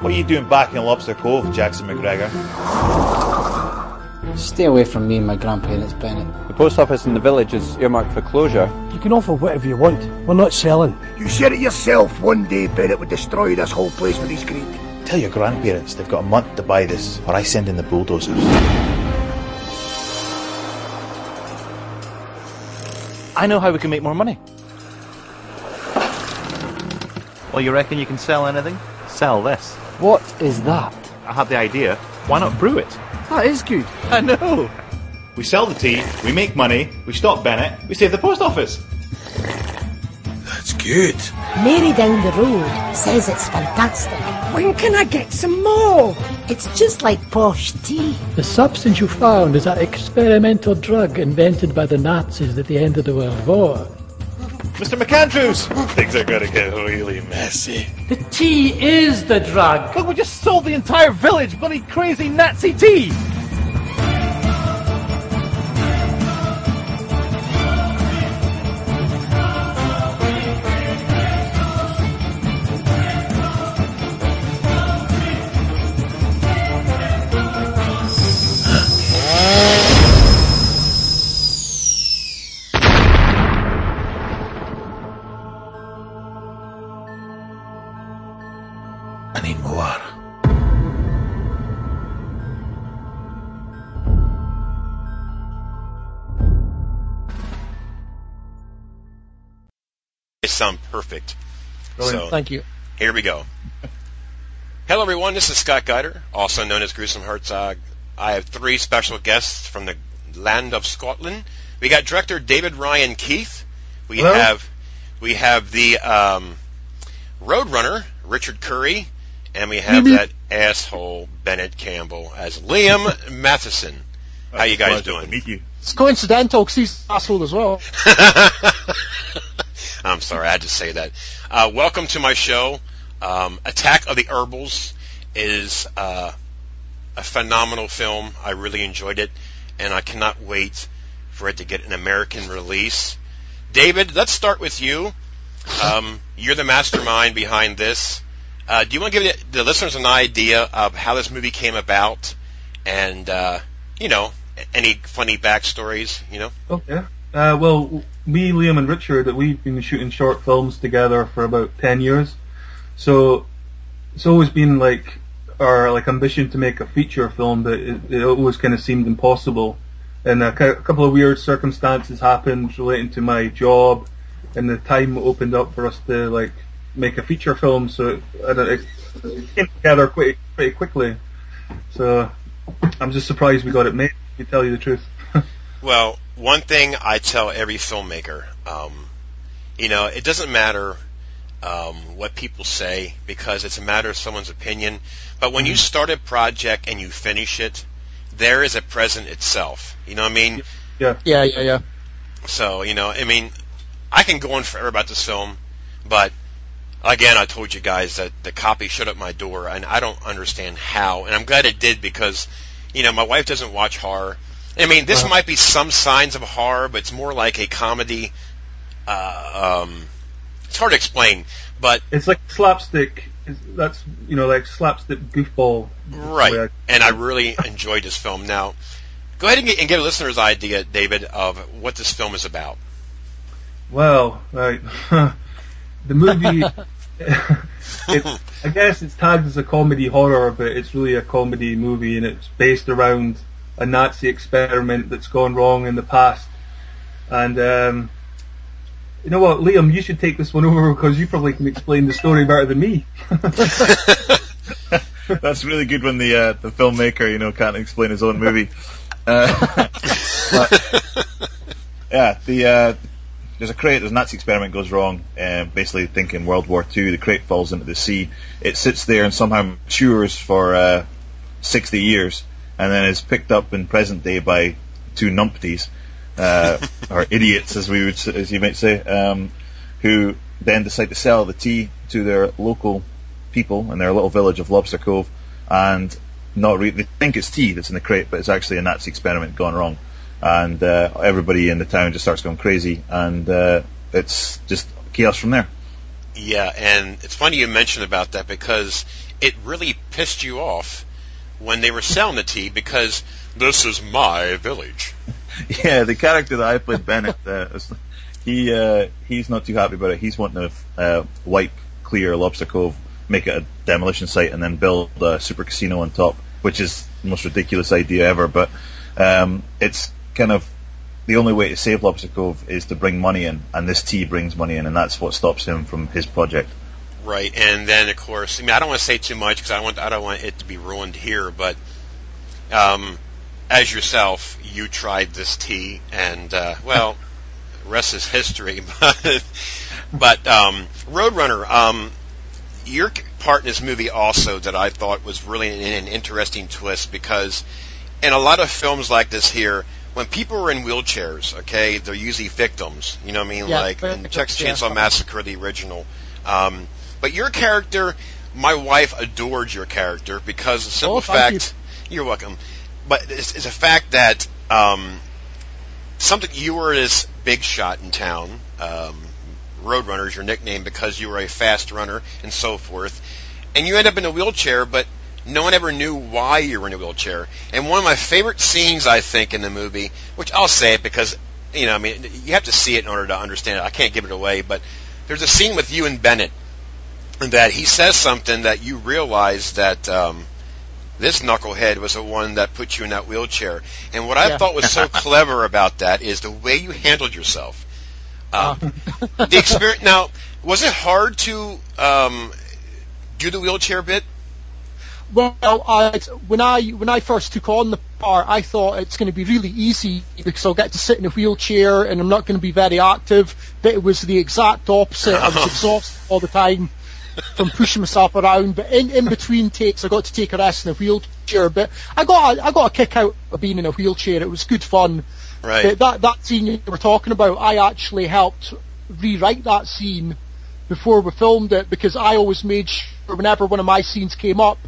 What are you doing back in Lobster Cove, Jackson McGregor? Stay away from me and my grandparents, Bennett. The post office in the village is earmarked for closure. You can offer whatever you want. We're not selling. You said it yourself one day Bennett would destroy this whole place with his greed. Tell your grandparents they've got a month to buy this, or I send in the bulldozers. I know how we can make more money. Well, you reckon you can sell anything? Sell this. What is that? I had the idea. Why not brew it? That is good. I know. We sell the tea, we make money, we stop Bennett, we save the post office. That's good. Mary down the road says it's fantastic. When can I get some more? It's just like posh tea. The substance you found is an experimental drug invented by the Nazis at the end of the World War. Mr. McAndrews! Things are gonna get really messy. The tea is the drug. Look, we just sold the entire village bloody crazy Nazi tea! Brilliant. So Thank you. here we go. Hello, everyone. This is Scott Geider, also known as Gruesome Herzog. I have three special guests from the land of Scotland. We got director David Ryan Keith. We Hello. have we have the um, Roadrunner Richard Curry, and we have that asshole Bennett Campbell as Liam Matheson. How you guys doing? To meet you. It's coincidental because he's an asshole as well. I'm sorry, I had to say that. Uh, welcome to my show. Um, Attack of the Herbals is uh, a phenomenal film. I really enjoyed it, and I cannot wait for it to get an American release. David, let's start with you. Um, you're the mastermind behind this. Uh, do you want to give the, listeners an idea of how this movie came about, and uh, you know, any funny backstories? You know. Oh yeah. Uh, well, me, Liam, and Richard, we've been shooting short films together for about ten years. So it's always been like our like ambition to make a feature film, but it, it always kind of seemed impossible. And a, a couple of weird circumstances happened relating to my job, and the time opened up for us to like make a feature film. So it, it, came together pretty pretty quickly. So I'm just surprised we got it made. To tell you the truth. Well, one thing I tell every filmmaker, um, you know, it doesn't matter um, what people say because it's a matter of someone's opinion. But when you start a project and you finish it, there is a present itself. You know what I mean? Yeah. Yeah, yeah, yeah. So, you know, I mean, I can go on forever about this film, but again, I told you guys that the copy showed up my door, and I don't understand how. And I'm glad it did because, you know, my wife doesn't watch horror. I mean, this might be some signs of horror, but it's more like a comedy. Uh, um, it's hard to explain, but It's like slapstick. That's you know like slapstick goofball. right. Yeah. And I really enjoyed this film. Now, go ahead and, get, and give listeners an idea, David, of what this film is about. Well, right. the movie. I guess it's tagged as a comedy horror, but it's really a comedy movie, and it's based around a Nazi experiment that's gone wrong in the past. And um, you know what, Liam, you should take this one over because you probably can explain the story better than me. That's really good when the uh, the filmmaker, you know, can't explain his own movie. Uh, yeah, the uh, there's a crate. There's a Nazi experiment goes wrong. Um, basically, thinking World War Two, the crate falls into the sea. It sits there and somehow matures for uh, 60 years, and then is picked up in present day by two numpties, uh, or idiots, as we would, as you might say, um, who then decide to sell the tea to their local people in their little village of Lobster Cove, and not re- they think it's tea that's in the crate, but it's actually a Nazi experiment gone wrong, and uh, everybody in the town just starts going crazy, and uh, it's just chaos from there. Yeah, and it's funny you mentioned about that because it really pissed you off when they were selling the tea because this is my village. Yeah, the character that I played, Bennett, uh, he uh, he's not too happy about it. He's wanting to uh, wipe clear Lobster Cove, make it a demolition site, and then build a super casino on top, which is the most ridiculous idea ever. But um, it's kind of the only way to save Lobster Cove is to bring money in, and this tea brings money in, and that's what stops him from his project. Right, and then of course, I mean, I don't want to say too much because I want I don't want it to be ruined here, but um, as yourself, you tried this tea, and uh, well, rest is history. But but um, Roadrunner, um, your part in this movie also that I thought was really an, an interesting twist because in a lot of films like this here. When people are in wheelchairs, okay, they're usually victims. You know what I mean? Yeah, like in Texas yeah. Chainsaw Massacre, the original. Um, but your character, my wife adored your character because the simple Oh, fact, you. are welcome. But it's, it's a fact that um, something you were this big shot in town. Um, Roadrunner is your nickname because you were a fast runner and so forth. And you end up in a wheelchair, but no one ever knew why you were in a wheelchair. And one of my favorite scenes, I think, in the movie, which I'll say it because, you know, I mean, you have to see it in order to understand it. I can't give it away, but there's a scene with you and Bennett that he says something that you realize that um, this knucklehead was the one that put you in that wheelchair. And what I Yeah. thought was so clever about that is the way you handled yourself. Um, the experience. Now, was it hard to um, do the wheelchair bit? Well, I, when I when I first took on the part, I thought it's going to be really easy because I'll get to sit in a wheelchair and I'm not going to be very active. But it was the exact opposite. I was exhausted all the time from pushing myself around. But in, in between takes, I got to take a rest in a wheelchair. But I got a, I got a kick out of being in a wheelchair. It was good fun. Right. But that that scene you were talking about, I actually helped rewrite that scene before we filmed it because I always made sure whenever one of my scenes came up,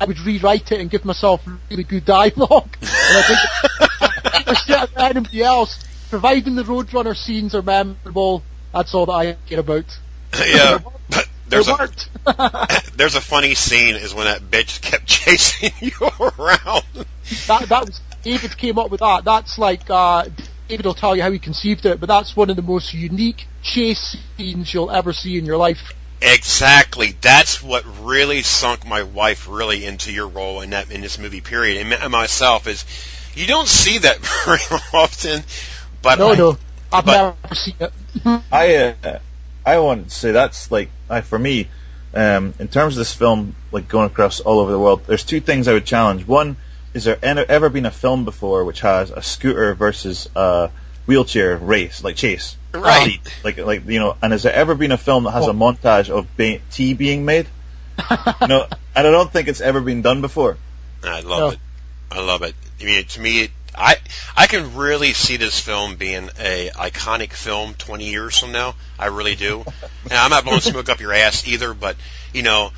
I would rewrite it and give myself really good dialogue. and I think for shit about anybody else, providing the Roadrunner scenes are memorable, that's all that I care about. yeah. But there's it a there's a funny scene is when that bitch kept chasing you around. that that was David came up with that. That's like uh, David will tell you how he conceived it, but that's one of the most unique chase scenes you'll ever see in your life. Exactly. That's what really sunk my wife really into your role in that in this movie. Period. And, and myself is, you don't see that very often. But No, I, no, I've but- never seen it. I uh, I want to say that's like I, for me, um, in terms of this film, like going across all over the world. There's two things I would challenge. One, is there en- ever been a film before which has a scooter versus a wheelchair race, like chase? Right. Like like you know, and has there ever been a film that has a montage of ba- tea being made? no, and I don't think it's ever been done before. I love No. it. I love it. I mean, to me, I I can really see this film being a iconic film 20 years from now. I really do. and I'm not blowing smoke up your ass either, but you know,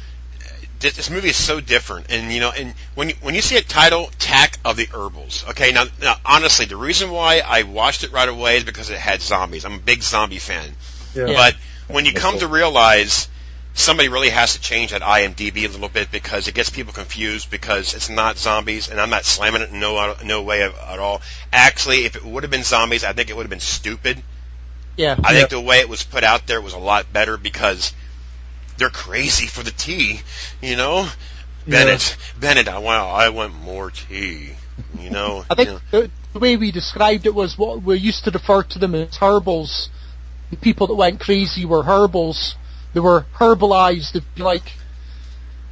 this, this movie is so different. And you know, and when you, when you see a title, "Attack of the Herbals," okay. Now, now, honestly, the reason why I watched it right away is because it had zombies. I'm a big zombie fan. Yeah. But when you come to realize somebody really has to change that IMDb a little bit because it gets people confused because it's not zombies, and I'm not slamming it in no no way at at all. Actually, if it would have been zombies, I think it would have been stupid. Yeah. I think the way it was put out there was a lot better because they're crazy for the tea, you know. Bennett, Bennett, I want I want more tea, you know. I think you know. the, the way we described it was what we used to refer to them as herbals. The people that went crazy were herbals. They were herbalized, if you like,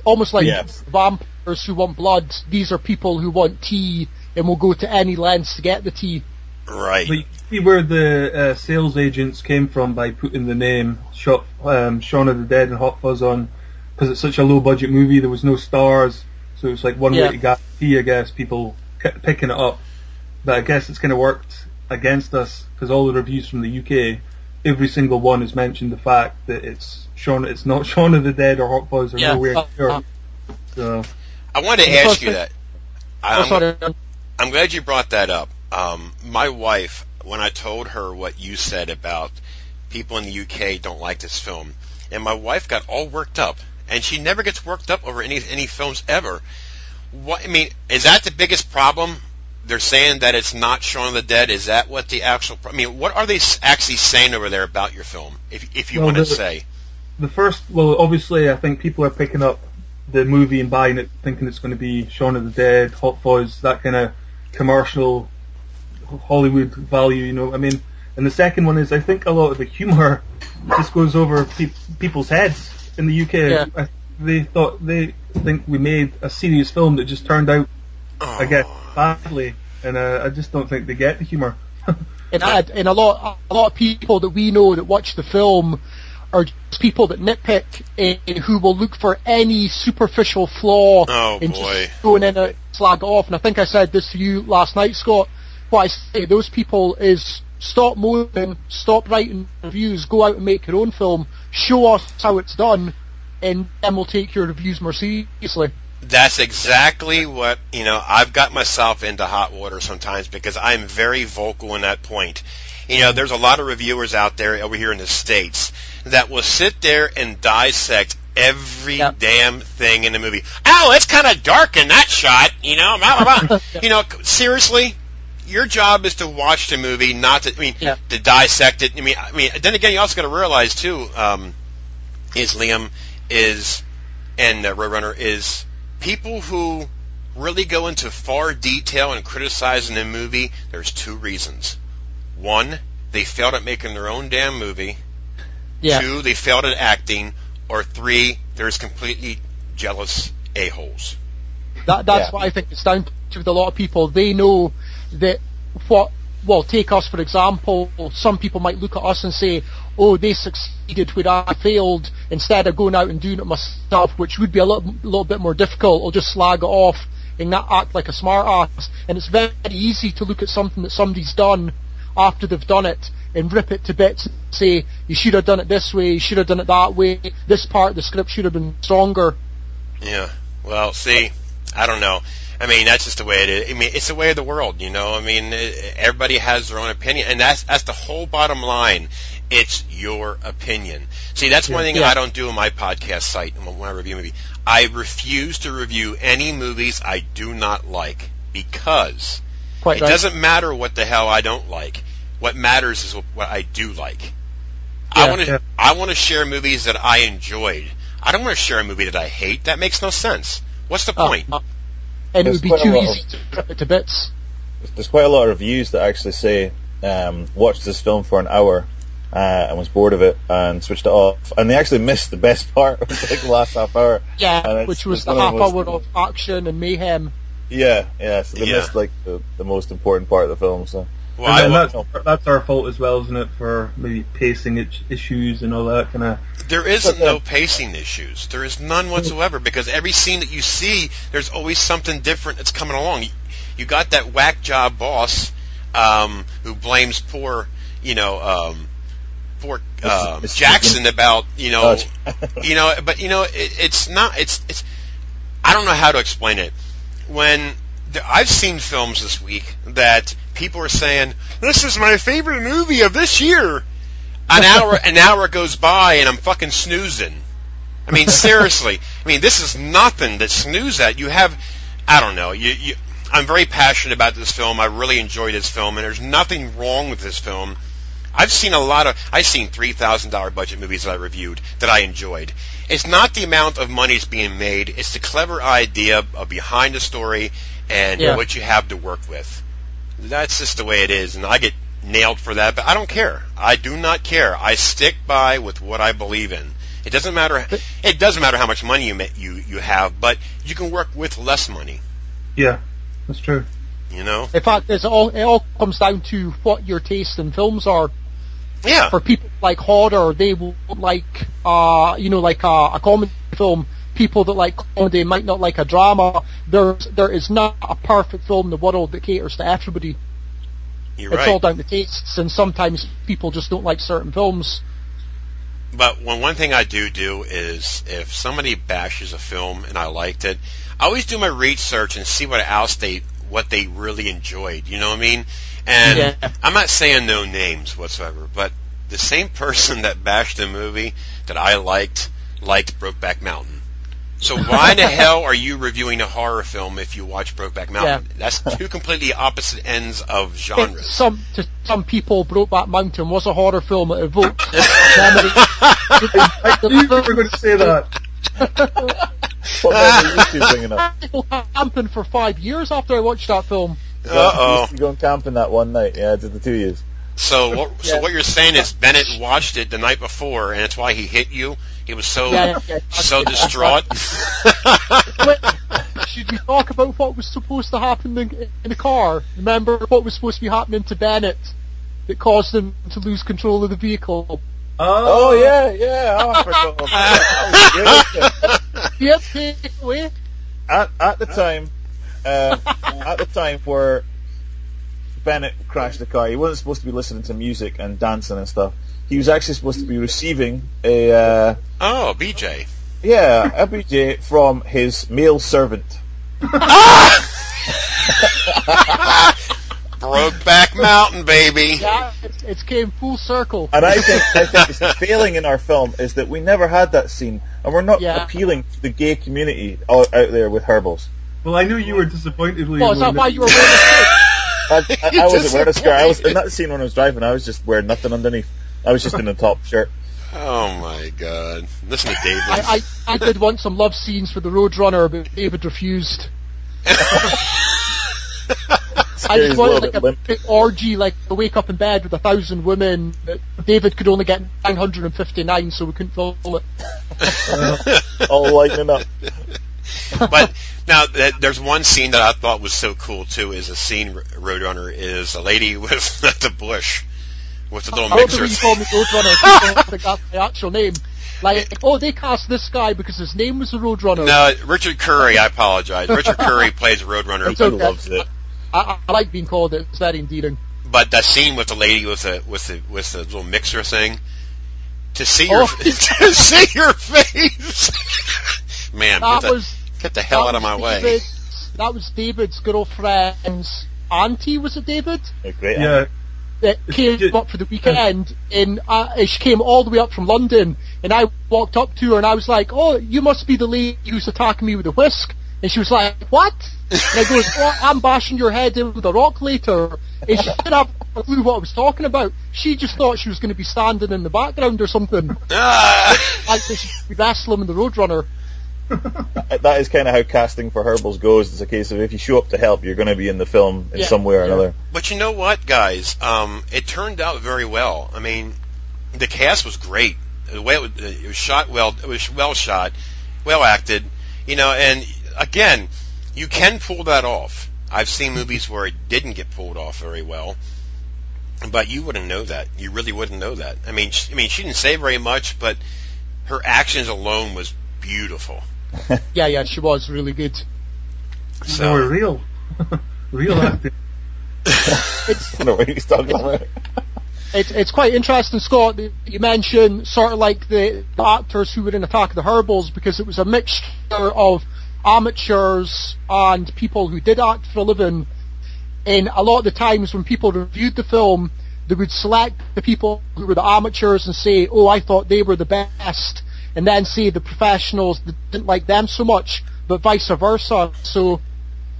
almost like Yeah. vampires who want blood. These are people who want tea and will go to any lengths to get the tea. right. But you see where the uh, sales agents came from by putting the name Shot, um, Shaun of the Dead and Hot Fuzz on, because it's such a low budget movie. There was no stars, so it's like one Yeah. way to guarantee, I guess, people kept picking it up. But I guess it's kind of worked against us because all the reviews from the UK, every single one has mentioned the fact that it's Shaun, it's not Shaun of the Dead or Hot Fuzz or Yeah. nowhere Uh, near. uh, So I wanted to The ask first you thing- that. Oh, I'm, sorry. I'm glad you brought that up. Um, my wife, when I told her what you said about people in the UK don't like this film, and my wife got all worked up, and she never gets worked up over any any films ever. What I mean is that the biggest problem? They're saying that it's not Shaun of the Dead. Is that what the actual? I mean, what are they actually saying over there about your film? If if you Well, want to say, The first, well, obviously, I think people are picking up the movie and buying it, thinking it's going to be Shaun of the Dead, Hot Fuzz, that kind of commercial Hollywood value. You know, I mean. And the second one is, I think a lot of the humour just goes over pe- people's heads in the UK. Yeah. I, they thought they think we made a serious film that just turned out, I guess, badly, and uh, I just don't think they get the humour. and I, and a lot a lot of people that we know that watch the film are just people that nitpick and who will look for any superficial flaw Oh, and boy. just going in and slag off. And I think I said this to you last night, Scott. What I say to those people is stop moaning, stop writing reviews, go out and make your own film, show us how it's done, and then we'll take your reviews more seriously. That's exactly what, you know, I've got myself into hot water sometimes because I'm very vocal in that point. You know, there's a lot of reviewers out there over here in the States that will sit there and dissect every damn thing in the movie. Oh, it's kind of dark in that shot, you know, blah, blah, blah. you know, seriously, your job is to watch the movie, not to, I mean, to dissect it. I mean, I mean, then again, you also got to realize too, um, is Liam is, and uh, Roadrunner is people who really go into far detail and criticizing a movie. There's two reasons. One, they failed at making their own damn movie. Yeah. Two, they failed at acting. Or three, there's completely jealous a-holes. That, that's Yeah. what I think it's down to with a lot of people. They know that what, well, take us for example, some people might look at us and say, oh, they succeeded where I failed, instead of going out and doing it myself, which would be a little, little bit more difficult, I'll just slag it off and not act like a smart ass. And it's very easy to look at something that somebody's done after they've done it and rip it to bits and say, you should have done it this way, you should have done it that way, this part of the script should have been stronger. Yeah. Well, see, I don't know. I mean, that's just the way it is. I mean, it's the way of the world, you know. I mean, eh, everybody has their own opinion, and that's that's the whole bottom line. It's your opinion. See, that's one thing Yeah. I don't do on my podcast site when I review a movie. I refuse to review any movies I do not like because Quite it right. doesn't matter what the hell I don't like. What matters is what I do like. I want to I want to share movies that I enjoyed. I don't want to share a movie that I hate. That makes no sense. What's the Uh, point? uh, and it There's would be too lot easy to rip it to bits. There's quite a lot of reviews that actually say, um, watched this film for an hour uh, and was bored of it and switched it off. And they actually missed the best part, like the last half hour. Yeah, which was the half of the most- hour of action and mayhem. Yeah, yeah. So they Yeah. missed like the, the most important part of the film. So Well, and I then wa- that's, that's our fault as well, isn't it, for maybe pacing issues and all that kind of. There isn't uh, no pacing issues. There is none whatsoever because every scene that you see, there's always something different that's coming along. You, you got that whack job boss um, who blames poor, you know, um, poor Mr. Jackson about you know, you know, but you know, it, it's not. It's it's. I don't know how to explain it. When the, I've seen films this week that people are saying this is my favorite movie of this year. An hour an hour goes by and I'm fucking snoozing. I mean seriously. I mean this is nothing to snooze at. You have I don't know. You you I'm very passionate about this film. I really enjoy this film and there's nothing wrong with this film. I've seen a lot of I've seen three thousand dollar budget movies that I reviewed that I enjoyed. It's not the amount of money that's being made, it's the clever idea of behind the story and Yeah. what you have to work with. That's just the way it is, and I get nailed for that, but I don't care. I do not care. I stick by with what I believe in. It doesn't matter. It doesn't matter how much money you ma- you you have, but you can work with less money. Yeah, that's true. You know? In fact, it's all it all comes down to what your taste in films are. Yeah. For people like horror, they will like uh you know like a, a comedy film. People that like comedy might not like a drama. There's there is not a perfect film in the world that caters to everybody. You're it's right. all down to tastes, and sometimes people just don't like certain films. But one one thing I do do is if somebody bashes a film and I liked it, I always do my research and see what else they what they really enjoyed. You know what I mean? And Yeah. I'm not saying no names whatsoever, but the same person that bashed the movie that I liked liked Brokeback Mountain. So why the hell are you reviewing a horror film if you watch Brokeback Mountain? Yeah. That's two completely opposite ends of It- genres. some to some people, Brokeback Mountain was a horror film. It evoked memory. I knew you were going to say that. What memory used bringing up? Camping for five years after I watched that film. Uh oh. Used to go camping that one night. Yeah, I did the two years. So what? So what you're saying is Bennett watched it the night before, and that's why he hit you. He was so Yeah, yeah, yeah. so distraught. Should we talk about what was supposed to happen in, in the car? Remember what was supposed to be happening to Bennett that caused him to lose control of the vehicle? Oh yeah, yeah. Oh, I forgot about that. That was great. Yep, take it away. at at the time, uh, at the time where Bennett crashed the car, he wasn't supposed to be listening to music and dancing and stuff. He was actually supposed to be receiving a uh, oh, BJ. yeah a BJ from his male servant. Brokeback Mountain, baby. Yeah, it's, it's came full circle. And I think I think the failing in our film is that we never had that scene, and we're not Yeah. appealing to the gay community out, out there with herbals. Well, I knew you were disappointed, Liam. Well, is that why you were wearing a skirt? I, I, I wasn't wearing a skirt. I was in that scene when I was driving. I was just wearing nothing underneath. I was just in a top shirt. Oh my God! Listen to David. I, I, I did want some love scenes for the Roadrunner, but David refused. I just a wanted like bit a limp. big orgy, like to wake up in bed with a thousand women. David could only get 959, so we couldn't fill it. all lightening up. but now th- there's one scene that I thought was so cool too. Is a scene R- Roadrunner is a lady with the bush with the little I mixer. way you call me Roadrunner. Think that's my actual name. Like, oh, they cast this guy because his name was the Roadrunner. No, Richard Curry. I apologize. Richard Curry plays Roadrunner. It's He okay. loves it. I, I like being called it. It's very endearing. But that scene with the lady with the with the with the little mixer thing. To see oh. your Oh. to see your face, man. That Get the, was get the hell out of was my way. That was David's girlfriend's auntie. Was it David? A great Yeah, that came up for the weekend and uh, she came all the way up from London and I walked up to her and I was like, oh, you must be the lady who's attacking me with a whisk. And she was like, what? And I goes, oh, I'm bashing your head in with a rock later. And she didn't have a clue what I was talking about. She just thought she was going to be standing in the background or something. Ah! Like she should be wrestling with the Roadrunner. That is kind of how casting for herbals goes. It's a case of if you show up to help, you're going to be in the film in Yeah. some way or Yeah. another. But you know what, guys? Um, it turned out very well. I mean, the cast was great. The way it was, it was shot well, it was well shot, well acted. You know, and again, you can pull that off. I've seen movies where it didn't get pulled off very well, but you wouldn't know that. You really wouldn't know that. I mean, she, I mean, she didn't say very much, but her actions alone was beautiful. Yeah, yeah, she was really good. So more real, real acting. I don't know what he's talking about. It's it's quite interesting, Scott. that You mentioned sort of like the, the actors who were in Attack of the Herbals because it was a mixture of amateurs and people who did act for a living. And a lot of the times when people reviewed the film, they would select the people who were the amateurs and say, "Oh, I thought they were the best," and then say the professionals that didn't like them so much, but vice versa. So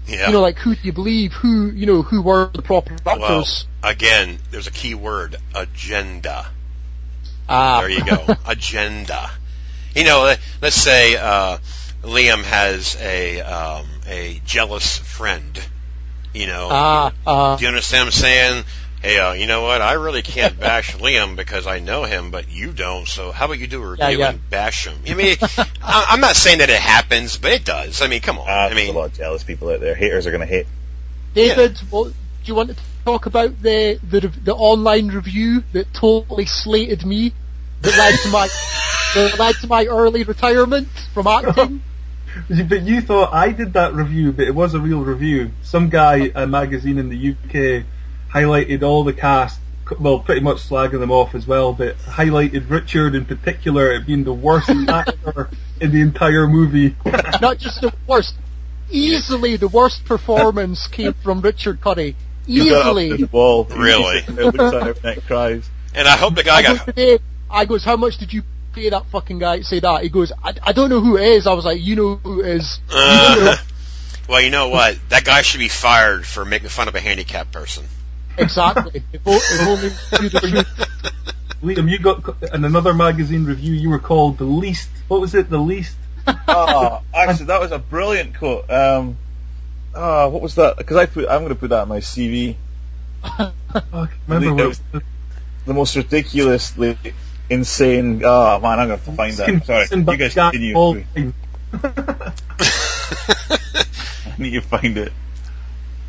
yeah. you know, like who do you believe? Who you know who were the proper well, actors? again, there's a key word: agenda. Ah, There you go. Agenda. You know, let- let's say uh, Liam has a um, a jealous friend. You know, Ah, uh, do you understand what I'm saying? Hey, uh, you know what? I really can't bash Liam because I know him, but you don't. So how about you do a review Yeah, yeah. and bash him? I mean, I- I'm not saying that it happens, but it does. I mean, come on. Ah, I mean, a lot of jealous people out there. Haters are going to hate. David, what, do you want to talk about the, the the online review that totally slated me, that led to my that led to my early retirement from acting? But you thought I did that review, but it was a real review. Some guy, a magazine in the UK, highlighted all the cast, well, pretty much slagging them off as well, but highlighted Richard in particular as being the worst actor in the entire movie. Not just the worst, easily the worst performance came from Richard Curry. You got Easily. the wall. Really? It looks like every cries. and I hope the guy I goes got today, I goes, how much did you pay that fucking guy to say that. He goes, I, I don't know who it is. I was like, you know who it is. You know. Uh, well, you know what? That guy should be fired for making fun of a handicapped person. Exactly. If, o- if only we knew the truth. Liam, you got in another magazine review. You were called the least. What was it? The least. oh, actually, that was a brilliant quote. Um, oh, what was that? Because I put, I'm going to put that on my CV. Oh, remember It what the most ridiculously insane. Oh man, I'm going to have to find that. Sorry, you guys continue. all I time. need to find it.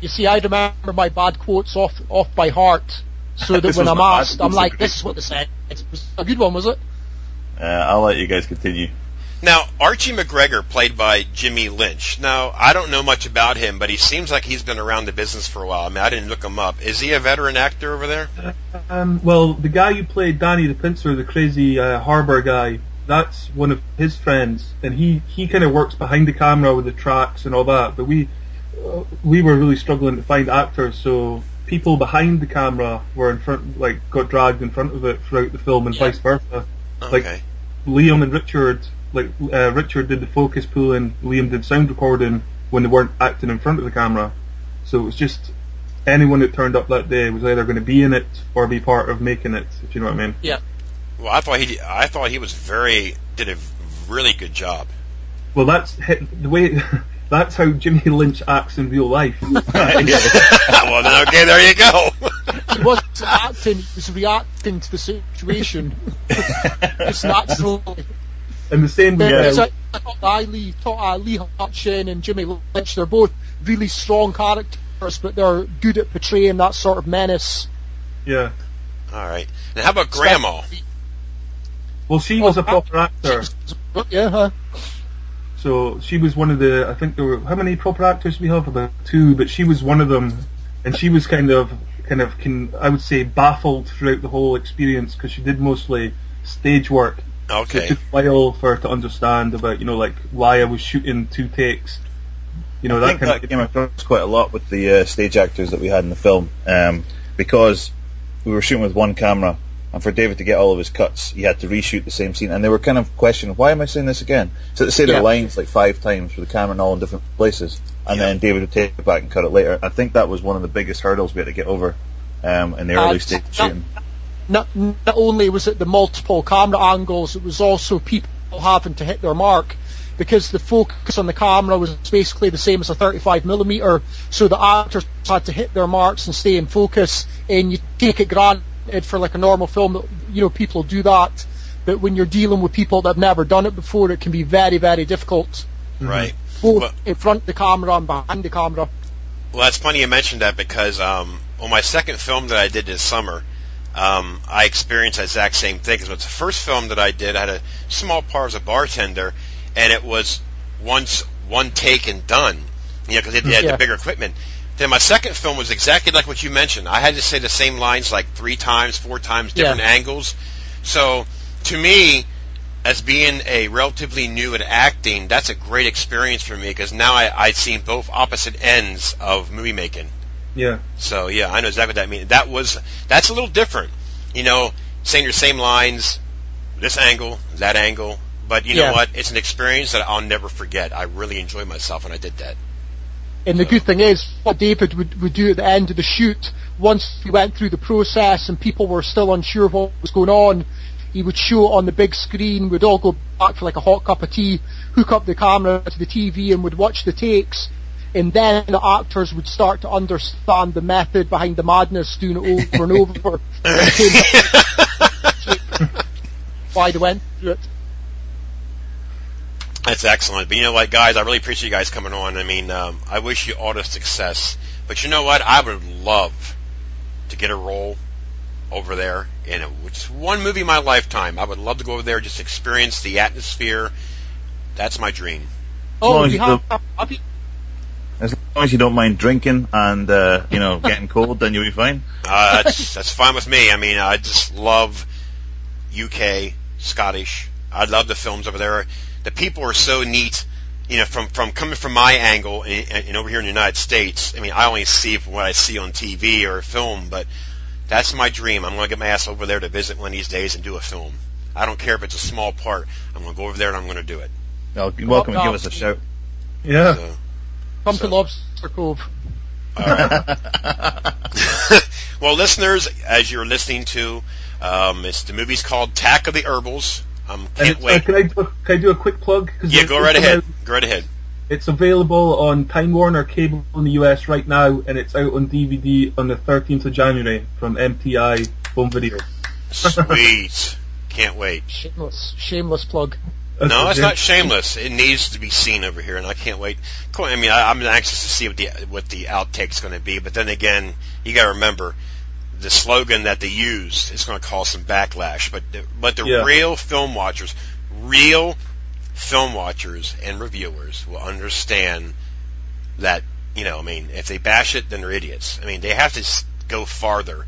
You see, I remember my bad quotes off off by heart, so that when I'm asked, I'm like, this is what they said. It was a good one, was it? Uh, I'll let you guys continue. Now, Archie McGregor, played by Jimmy Lynch. Now, I don't know much about him, but he seems like he's been around the business for a while. I mean, I didn't look him up. Is he a veteran actor over there? Um, well, the guy who played Danny the Pincer, the crazy uh, harbour guy, that's one of his friends, and he he kind of works behind the camera with the tracks and all that. But we we were really struggling to find actors, so people behind the camera were in front, like got dragged in front of it throughout the film, and Yeah. vice versa. Okay. Like Liam and Richard, like uh, Richard did the focus pulling, Liam did sound recording when they weren't acting in front of the camera. So it was just anyone that turned up that day was either going to be in it or be part of making it. If you know what I mean. Yeah. Well, I thought he, I thought he was very, did a really good job. Well, that's the way. That's how Jimmy Lynch acts in real life. well, then, okay, there you go. He wasn't acting, he was reacting to the situation. Just naturally. And the same way, It's uh, like Todd Ali, Todd Ali Hutchin and Jimmy Lynch, they're both really strong characters, but they're good at portraying that sort of menace. yeah. All right. Now, how about Grandma? Well, she was a proper actor, Yeah, huh? So she was one of the. I think there were how many proper actors we have? About two, but she was one of them, and she was kind of, kind of, can I would say, baffled throughout the whole experience because she did mostly stage work. So Okay. it took a while for her to understand about, you know, like why I was shooting two takes. You know, I that kind that of came across quite a lot with the uh, stage actors that we had in the film, um, because we were shooting with one camera, and for David to get all of his cuts, he had to reshoot the same scene, and they were kind of questioning, why am I saying this again? So they say Yeah. their lines like five times with the camera in all in different places, and Yeah. then David would take it back and cut it later. I think that was one of the biggest hurdles we had to get over um, in the Uh, early stage of that- shooting. Not, not only was it the multiple camera angles, it was also people having to hit their mark because the focus on the camera was basically the same as a 35 millimeter, so the actors had to hit their marks and stay in focus. And you take it granted for like a normal film you know people do that, but when you're dealing with people that have never done it before, it can be very very difficult, Right. both Well- in front of the camera and behind the camera. Well, that's funny you mentioned that because um, on my second film that I did this summer, um, I experienced that exact same thing. Because it's the first film that I did, I had a small part as a bartender, and it was once one take and done. You know, because they had Yeah. the bigger equipment. Then my second film was exactly like what you mentioned. I had to say the same lines like three times, four times, different Yeah. angles. So to me, as being a relatively new at acting, that's a great experience for me because now I, I'd seen both opposite ends of movie making. yeah. So yeah, I know exactly what that means. That was that's a little different. You know, saying your same lines, this angle, that angle. But you know what? It's an experience that I'll never forget. I really enjoyed myself when I did that. And the good thing is, what David would, would do at the end of the shoot, once he went through the process and people were still unsure of what was going on, he would show it on the big screen, we'd all go back for like a hot cup of tea, hook up the camera to the TV and would watch the takes, and then the actors would start to understand the method behind the madness, doing it over and over. and came up why they went through it. That's excellent. But you know what, guys? I really appreciate you guys coming on. I mean, um, I wish you all the success. But you know what? I would love to get a role over there in a, just one movie in my lifetime. I would love to go over there, just experience the atmosphere. That's my dream. Oh, as we you have, happy As long as you don't mind drinking and uh, you know getting cold, then you'll be fine. Uh, that's that's fine with me. I mean, I just love UK, Scottish. I love the films over there. The people are so neat. You know, from from coming from my angle and, and over here in the United States. I mean, I only see from what I see on TV or film, but that's my dream. I'm going to get my ass over there to visit one of these days and do a film. I don't care if it's a small part. I'm going to go over there and I'm going to do it. Well, you're welcome to give us a shout. Yeah. So, Come So- to Lobster Cove. well, listeners, as you're listening to, um, it's the movie's called Tack of the Herbals. Um, can't it's, uh, can I do a, can I do a quick plug? Yeah, it's- go right ahead. out- Go right ahead. It's available on Time Warner Cable in the US right now, and it's out on DVD on the 13th of January from MTI Home Video. Sweet. Can't wait. Shameless, shameless plug. No, it's not shameless. It needs to be seen over here, and I can't wait. I mean, I, I'm anxious to see what the what the outtake's going to be. But then again, you got to remember the slogan that they used is going to cause some backlash. But the, but the Yeah. real film watchers, real film watchers and reviewers will understand that you know. I mean, if they bash it, then they're idiots. I mean, they have to s- go farther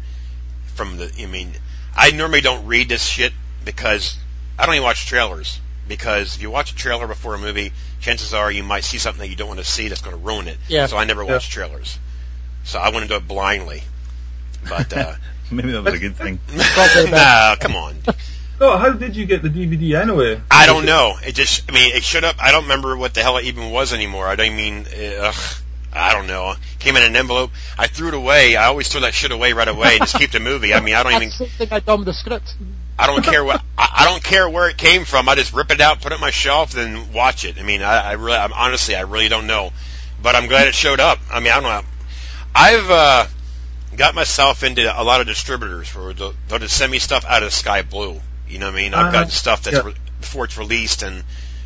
from the. I mean, I normally don't read this shit because I don't even watch trailers because if you watch a trailer before a movie, chances are you might see something that you don't want to see that's going to ruin it. Yeah. So I never Yeah. watch trailers. So I went into it blindly. But uh, Maybe that was a good thing. nah, come on. Oh, how did you get the DVD anyway? I don't know. It just, I mean, it showed up. I don't remember what the hell it even was anymore. I don't mean, uh, ugh, I don't know. Came in an envelope. I threw it away. I always throw that shit away right away and just keep the movie. I mean, I don't even. That's the thing I done with the script. I don't care what I, I don't care where it came from. I just rip it out, put it on my shelf, then watch it. I mean, I, I really, I'm, honestly, I really don't know, but I'm glad it showed up. I mean, I don't know. I've uh, got myself into a lot of distributors where they'll, they'll just send me stuff out of Sky Blue. You know what I mean? I've Uh-huh. got stuff that's Yeah. re- before it's released, and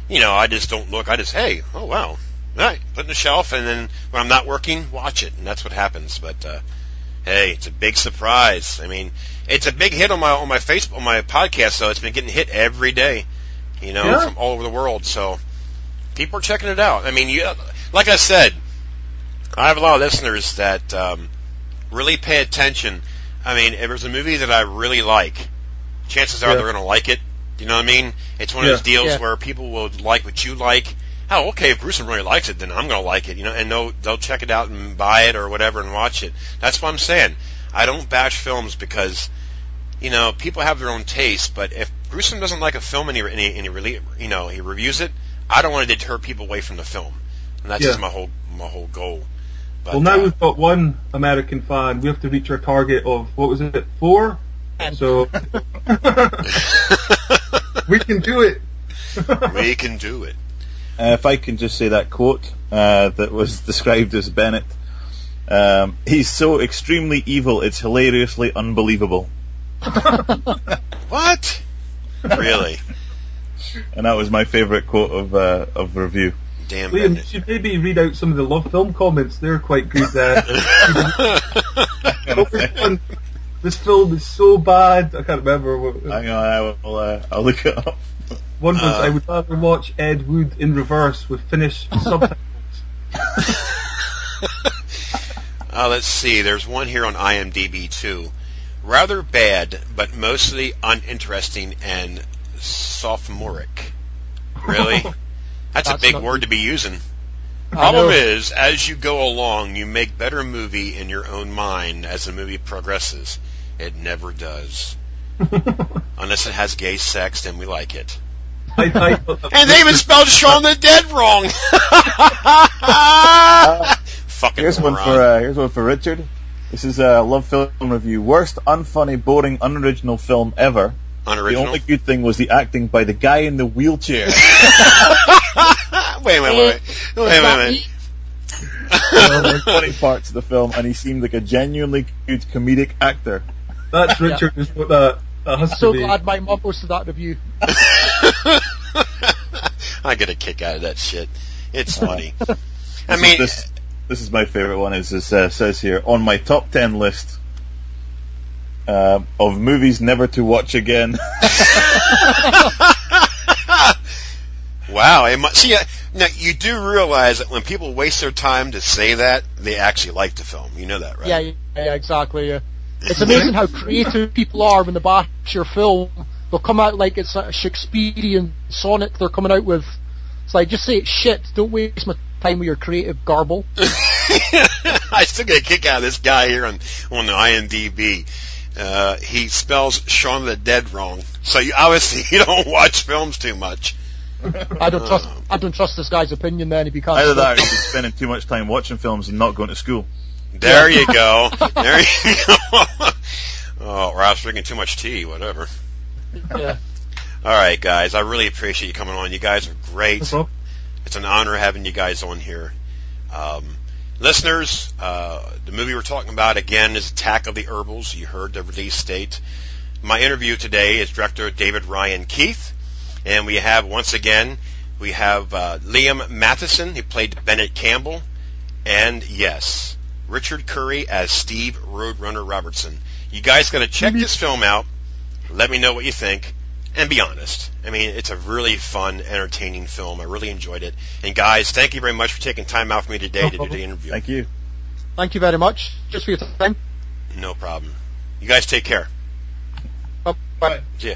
you know, I just don't look. I just, hey, oh wow, all right, put it in the shelf, and then when I'm not working, watch it, and that's what happens. But uh, hey, it's a big surprise. I mean, it's a big hit on my on my Facebook on my podcast, so it's been getting hit every day, you know, Yeah. from all over the world. So people are checking it out. I mean, you like I said, I have a lot of listeners that um, really pay attention. I mean, if there's a movie that I really like, chances are Yeah. they're going to like it. You know what I mean? It's one of those deals Yeah. where people will like what you like. Oh, okay. If Gruesome really likes it, then I'm going to like it. You know, and they'll they'll check it out and buy it or whatever and watch it. That's what I'm saying. I don't bash films because you know people have their own taste. But if Gruesome doesn't like a film and he and he, and he really you know he reviews it, I don't want to deter people away from the film. And that's Yeah. just my whole my whole goal. But, well, now uh, we've got one American fan. We have to reach our target of what was it, four? Ten. So we can do it. we can do it. Uh, if I can just say that quote uh, that was described as Bennett. Um, he's so extremely evil, it's hilariously unbelievable. What? really? And that was my favourite quote of uh, of the review. Damn Liam, you should maybe read out some of the LoveFilm comments. They're quite good. Uh, what was one? this film is so bad. I can't remember. What, Hang on, I will. Uh, I'll look it up. one was Uh. I would rather watch Ed Wood in reverse with Finnish subtitles. Uh, let's see. There's one here on IMDb too. Rather bad, but mostly uninteresting and sophomoric. Really? That's, a big word to be using. Problem is, as you go along, you make better movie in your own mind as the movie progresses. It never does. Unless it has gay sex, then we like it. I, I, And they even spelled Shaun the Dead wrong. Fucking Here's one for uh, here's one for Richard. This is a LoveFilm review. Worst unfunny, boring, unoriginal film ever. Unoriginal. The only good thing was the acting by the guy in the wheelchair. wait, wait, wait, wait, wait, wait, wait. me? One funny parts of the film, and he seemed like a genuinely good comedic actor. that's Richard. Is what that, that has So to be. glad my mum posted that review. I get a kick out of that shit. It's Uh, funny. I mean, this, this is my favorite one. Is this uh, says here on my top ten list uh, of movies never to watch again. wow. It mu see, now you do realize that when people waste their time to say that, they actually like the film. You know that, right? Yeah, yeah, yeah, exactly. Yeah. It's amazing how creative people are when they bash your film. They'll come out like it's a Shakespearean sonnet they're coming out with. It's like, just say it's shit. Don't waste my time with your creative garble. I still get a kick out of this guy here on on the IMDb. Uh, he spells Shaun of the Dead wrong, so you, obviously you don't watch films too much. I don't trust. I don't trust this guy's opinion. Then if he can't. Either that, or he's spending too much time watching films and not going to school. There you go. There you go. oh, or I was drinking too much tea. Whatever. Yeah. All right, guys. I really appreciate you coming on. You guys are great. No. It's an honor having you guys on here. Um, listeners, uh, the movie we're talking about again is Attack of the Herbals. You heard the release date. My interview today is director David Ryan Keith, and we have once again we have uh, Liam Matheson. He played Bennett Campbell, and yes, Richard Curry as Steve Roadrunner Robertson. You guys got to check this film out. Let me know what you think and be honest. I mean, it's a really fun, entertaining film. I really enjoyed it. And guys, thank you very much for taking time out for me today to do the interview. Thank you. Thank you very much. Just for your time. No problem. You guys take care. Bye. Bye. See ya.